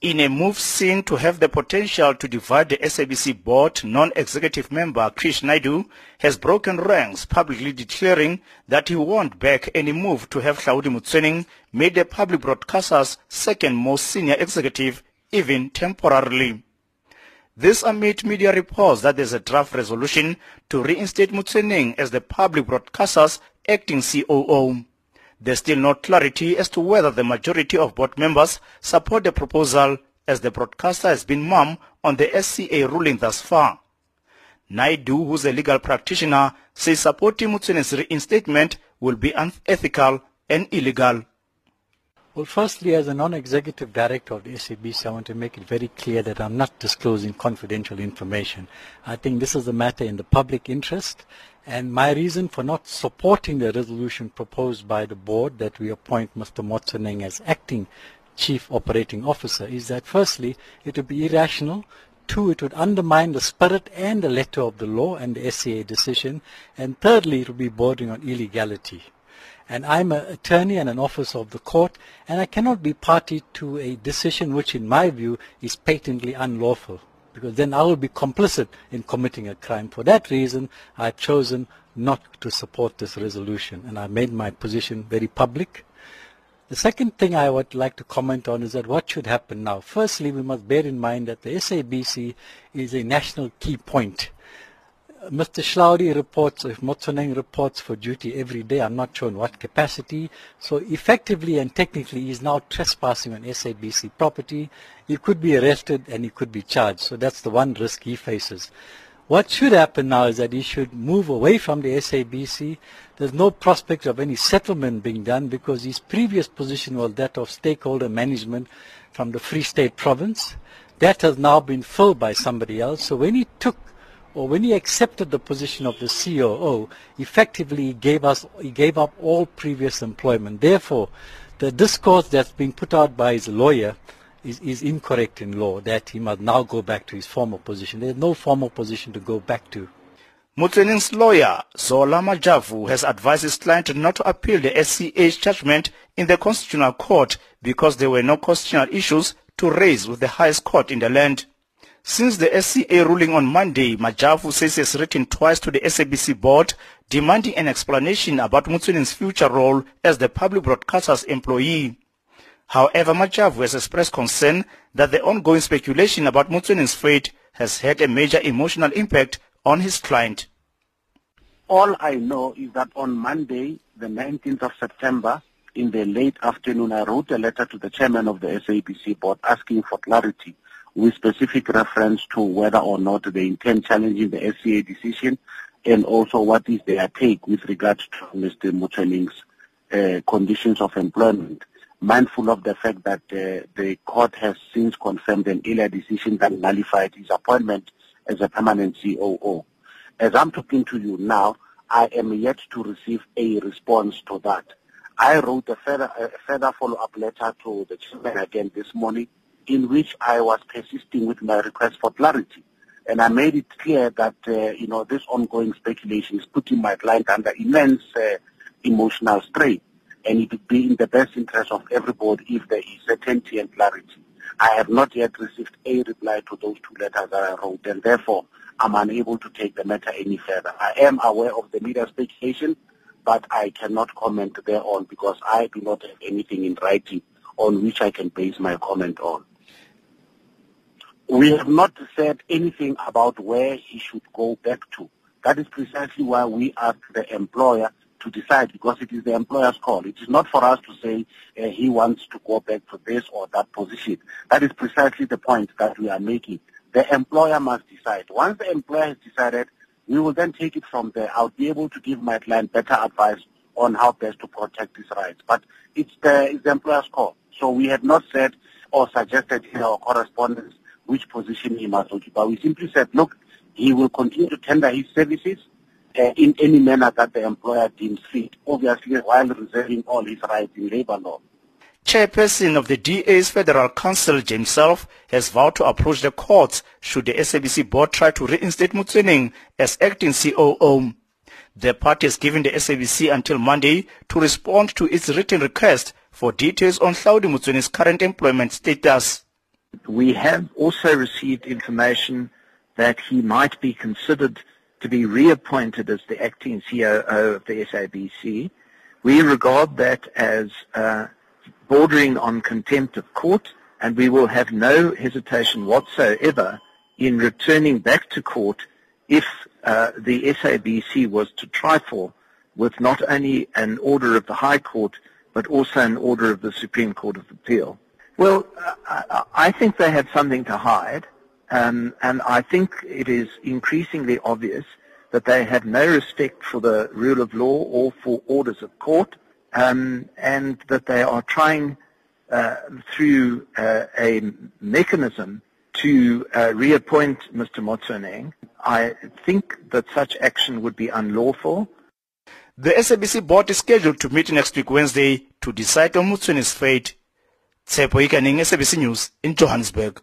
In a move seen to have the potential to divide the SABC board, non-executive member Krish Naidoo has broken ranks, publicly declaring that he won't back any move to have Hlaudi Motsoeneng made the public broadcaster's second most senior executive, even temporarily. This amid media reports that there's a draft resolution to reinstate Motsoeneng as the public broadcaster's acting COO. There's still no clarity as to whether the majority of board members support the proposal as the broadcaster has been mum on the SCA ruling thus far. Naidoo, who's a legal practitioner, says supporting Motsoeneng's reinstatement will be unethical and illegal. Well, firstly, as a non-executive director of the SABC, I want to make it very clear that I'm not disclosing confidential information. I think this is a matter in the public interest, and my reason for not supporting the resolution proposed by the board that we appoint Mr. Motsoeneng as acting chief operating officer is that firstly, it would be irrational Two, it would undermine the spirit and the letter of the law and the SCA decision. And thirdly, it would be bordering on illegality. And I'm an attorney and an officer of the court, and I cannot be party to a decision which, in my view, is patently unlawful because then I will be complicit in committing a crime. For that reason, I've chosen not to support this resolution, and I made my position very public. The second thing I would like to comment on is that what should happen now. Firstly, we must bear in mind that the SABC is a national key point. Mr. Hlaudi reports, if Motsoeneng reports for duty every day, I'm not sure in what capacity. So effectively and technically, he's now trespassing on SABC property. He could be arrested and he could be charged. So that's the one risk he faces. What should happen now is that he should move away from the SABC. There's no prospect of any settlement being done because his previous position was that of stakeholder management from the Free State province. That has now been filled by somebody else. So when he took or when he accepted the position of the COO, effectively he gave us he gave up all previous employment. Therefore, the discourse that's being put out by his lawyer is, is incorrect in law that he must now go back to his former position. There's no formal position to go back to. Motsoeneng's lawyer, Zola Majavu, has advised his client not to appeal the SCA's judgment in the Constitutional Court because there were no constitutional issues to raise with the highest court in the land. Since the SCA ruling on Monday, Majavu says he has written twice to the SABC board demanding an explanation about Motsoeneng's future role as the public broadcaster's employee. However, Majavu has expressed concern that the ongoing speculation about Motsoeneng's fate has had a major emotional impact on his client. All I know is that on Monday, the 19th of September, in the late afternoon, I wrote a letter to the chairman of the SABC board asking for clarity with specific reference to whether or not they intend challenging the SCA decision and also what is their take with regards to Mr. Motsoeneng's uh, conditions of employment, mindful of the fact that uh, the court has since confirmed an earlier decision that nullified his appointment as a permanent COO. As I'm talking to you now, I am yet to receive a response to that. I wrote a further, a further follow-up letter to the chairman again this morning in which I was persisting with my request for clarity. And I made it clear that, uh, you know, this ongoing speculation is putting my client under immense uh, emotional strain. And it would be in the best interest of everybody if there is certainty and clarity. I have not yet received a reply to those two letters that I wrote, and therefore I'm unable to take the matter any further. I am aware of the media speculation, but I cannot comment thereon because I do not have anything in writing on which I can base my comment on. We have not said anything about where he should go back to. That is precisely why we ask the employer to decide because it is the employer's call. It is not for us to say uh, he wants to go back to this or that position. That is precisely the point that we are making. The employer must decide. Once the employer has decided, we will then take it from there. I'll be able to give my client better advice on how best to protect his rights. But it's the, it's the employer's call. So we have not said or suggested in our correspondence which position he must occupy. We simply said, look, he will continue to tender his services uh, in any manner that the employer deems fit, obviously while reserving all his rights in labor law. Chairperson of the DA's Federal Council, James Selfe, has vowed to approach the courts should the SABC board try to reinstate Motsoeneng as acting COO. The party has given the SABC until Monday to respond to its written request for details on Hlaudi Motsoeneng's current employment status. We have also received information that he might be considered to be reappointed as the acting COO of the SABC. We regard that as uh, bordering on contempt of court, and we will have no hesitation whatsoever in returning back to court if uh, the SABC was to trifle with not only an order of the High Court, but also an order of the Supreme Court of Appeal. Well, I, I think they have something to hide, um, and I think it is increasingly obvious that they have no respect for the rule of law or for orders of court, um, and that they are trying uh, through uh, a mechanism to uh, reappoint Mr. Motsoeneng. I think that such action would be unlawful. The SABC board is scheduled to meet next week Wednesday to decide on Motsoeneng's fate. Tshepo Ikaning, SABC News in Johannesburg.